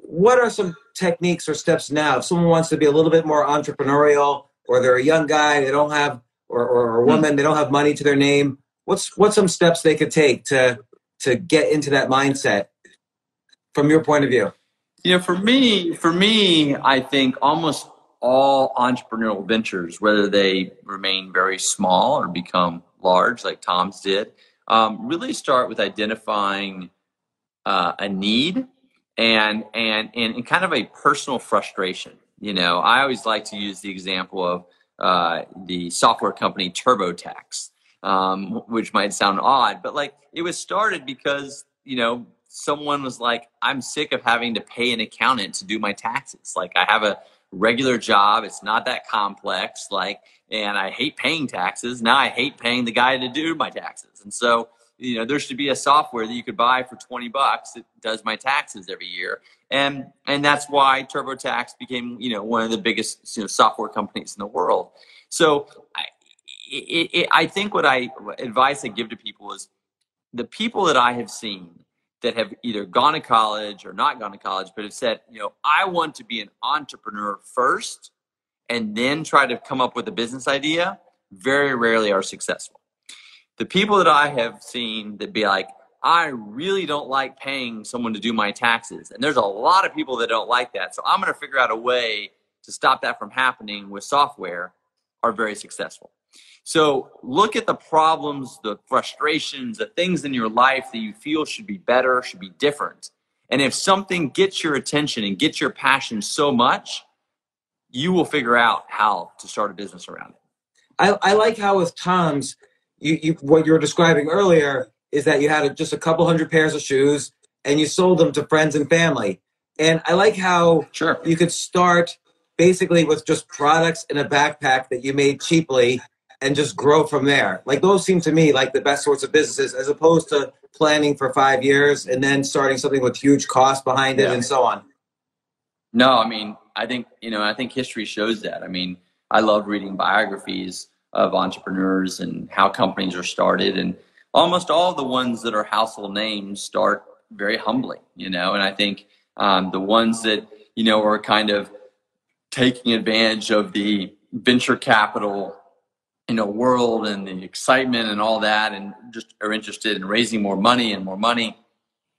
what are some techniques or steps now? If someone wants to be a little bit more entrepreneurial, or they're a young guy, they don't have, or, or a hmm. woman, they don't have money to their name. What's what's some steps they could take to to get into that mindset from your point of view? You know, for me, for me, I think almost all entrepreneurial ventures, whether they remain very small or become large, like TOMS did, um, really start with identifying uh, a need and, and and and kind of a personal frustration. You know, I always like to use the example of uh, the software company TurboTax, um, which might sound odd, but like it was started because you know someone was like, "I'm sick of having to pay an accountant to do my taxes. Like I have a regular job. It's not that complex. Like, and I hate paying taxes. Now I hate paying the guy to do my taxes. And so, you know, there should be a software that you could buy for 20 bucks that does my taxes every year. And, and that's why TurboTax became, you know, one of the biggest you know, software companies in the world. So I, it, it, I think what I advice I give to people is the people that I have seen that have either gone to college or not gone to college, but have said, you know, I want to be an entrepreneur first and then try to come up with a business idea, very rarely are successful. The people that I have seen that be like, I really don't like paying someone to do my taxes. And there's a lot of people that don't like that. So I'm going to figure out a way to stop that from happening with software are very successful. So look at the problems, the frustrations, the things in your life that you feel should be better, should be different. And if something gets your attention and gets your passion so much, you will figure out how to start a business around it. I, I like how with TOMS, you, you what you were describing earlier is that you had a, just a couple hundred pairs of shoes and you sold them to friends and family. And I like how sure. you could start basically with just products in a backpack that you made cheaply and just grow from there. Like those seem to me like the best sorts of businesses as opposed to planning for five years and then starting something with huge costs behind it yeah. and so on. No, I mean, I think, you know, I think history shows that. I mean, I love reading biographies of entrepreneurs and how companies are started. And almost all the ones that are household names start very humbly, you know, and I think um, the ones that, you know, are kind of taking advantage of the venture capital you know world and the excitement and all that and just are interested in raising more money and more money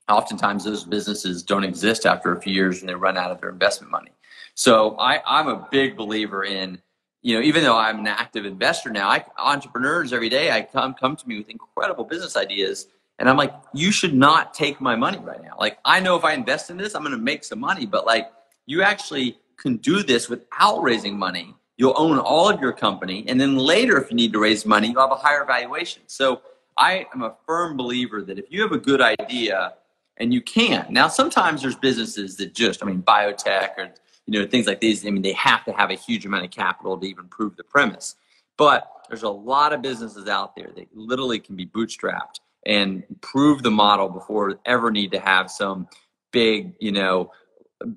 oftentimes those businesses don't exist after a few years and they run out of their investment money. So I, i'm a big believer in you know even though i'm an active investor now I, entrepreneurs every day i come come to me with incredible business ideas and i'm like you should not take my money right now like i know if i invest in this i'm going to make some money but like you actually can do this without raising money You'll own all of your company. And then later, if you need to raise money, you'll have a higher valuation. So I am a firm believer that if you have a good idea and you can, now sometimes there's businesses that just, I mean, biotech or, you know, things like these, I mean, they have to have a huge amount of capital to even prove the premise. But there's a lot of businesses out there that literally can be bootstrapped and prove the model before ever need to have some big, you know,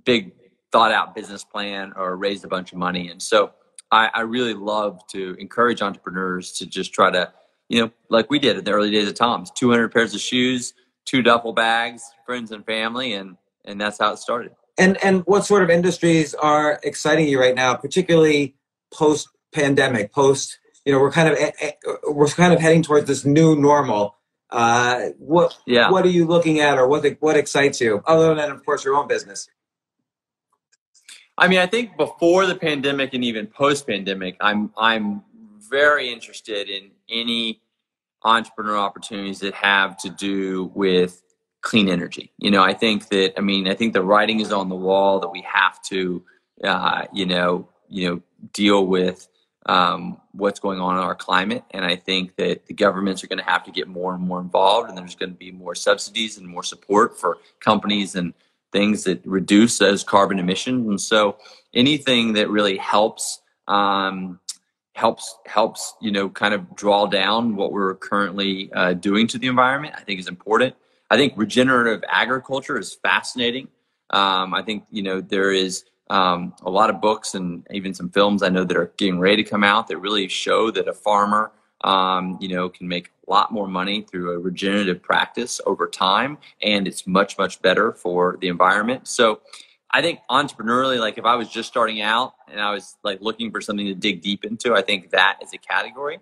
big thought out business plan or raise a bunch of money. And so I, I really love to encourage entrepreneurs to just try to, you know, like we did in the early days of TOMS, 200 pairs of shoes, two duffel bags, friends and family, and and that's how it started. And and what sort of industries are exciting you right now, particularly post pandemic, post you know we're kind of eh, eh, we're kind of heading towards this new normal. Uh, what yeah. what are you looking at, or what what excites you, other than of course your own business? I mean, I think before the pandemic and even post pandemic, I'm I'm very interested in any entrepreneur opportunities that have to do with clean energy. You know, I think that I mean, I think the writing is on the wall that we have to, uh, you know, you know, deal with um, what's going on in our climate, and I think that the governments are going to have to get more and more involved, and there's going to be more subsidies and more support for companies and things that reduce those carbon emissions. And so anything that really helps um, helps helps you know kind of draw down what we're currently uh, doing to the environment, I think is important. I think regenerative agriculture is fascinating. Um, I think you know there is um, a lot of books and even some films I know that are getting ready to come out that really show that a farmer um, you know, can make a lot more money through a regenerative practice over time, and it's much much better for the environment. So, I think entrepreneurially, like if I was just starting out and I was like looking for something to dig deep into, I think that is a category.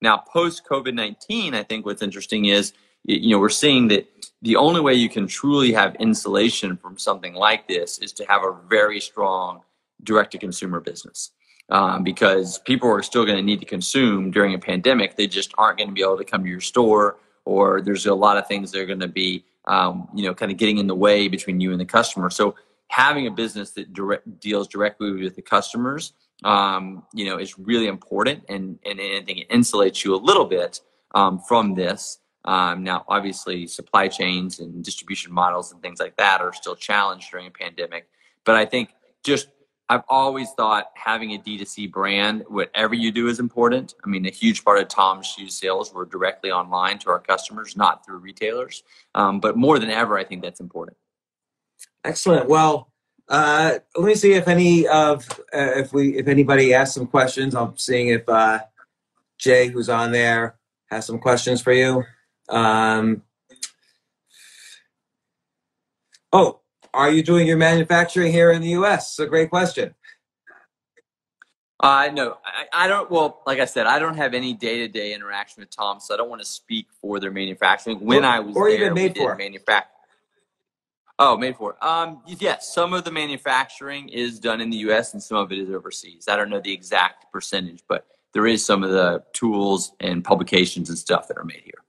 Now, post COVID nineteen, I think what's interesting is you know we're seeing that the only way you can truly have insulation from something like this is to have a very strong direct to consumer business um, because people are still going to need to consume during a pandemic. They just aren't going to be able to come to your store, or there's a lot of things that are going to be, um, you know, kind of getting in the way between you and the customer. So having a business that direct, deals directly with the customers, um, you know, is really important, and and I think it insulates you a little bit um, from this. Um, now, obviously, supply chains and distribution models and things like that are still challenged during a pandemic. But I think just I've always thought having a D2C brand, whatever you do, is important. I mean, a huge part of TOMS shoe sales were directly online to our customers, not through retailers. Um, but more than ever, I think that's important. Excellent. Well, uh, let me see if any of uh, if we if anybody asks some questions. I'm seeing if uh, Jay, who's on there, has some questions for you. Um, oh, are you doing your manufacturing here in the U.S.? It's a great question. Uh, no, I, I don't. Well, like I said, I don't have any day to day interaction with Tom, so I don't want to speak for their manufacturing. When or, I was or there, even Made For manufacturing. Oh, Made For. Um, yes, some of the manufacturing is done in the U.S. and some of it is overseas. I don't know the exact percentage, but there is some of the tools and publications and stuff that are made here.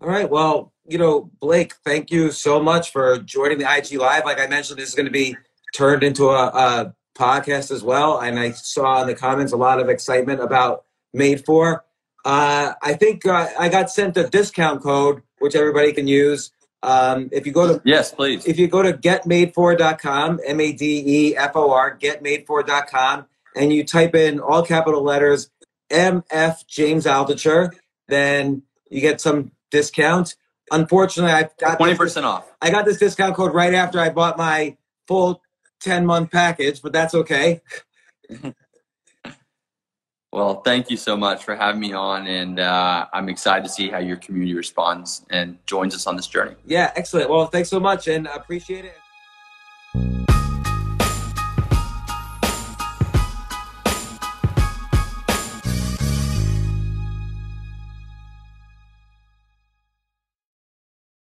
All right. Well, you know, Blake, thank you so much for joining the IG Live. Like I mentioned, this is going to be turned into a, a podcast as well. And I saw in the comments a lot of excitement about Made For. Uh, I think uh, I got sent a discount code, which everybody can use. Um, if you go to yes, please. If you go to getmadefor.com, M A D E F O R, getmadefor.com, and you type in all capital letters M F James Altucher, then you get some discount. Unfortunately, I got twenty percent off. I got this discount code right after I bought my full ten month package, but that's okay. *laughs* well, thank you so much for having me on, and uh, I'm excited to see how your community responds and joins us on this journey. Yeah, excellent. Well, thanks so much, and appreciate it.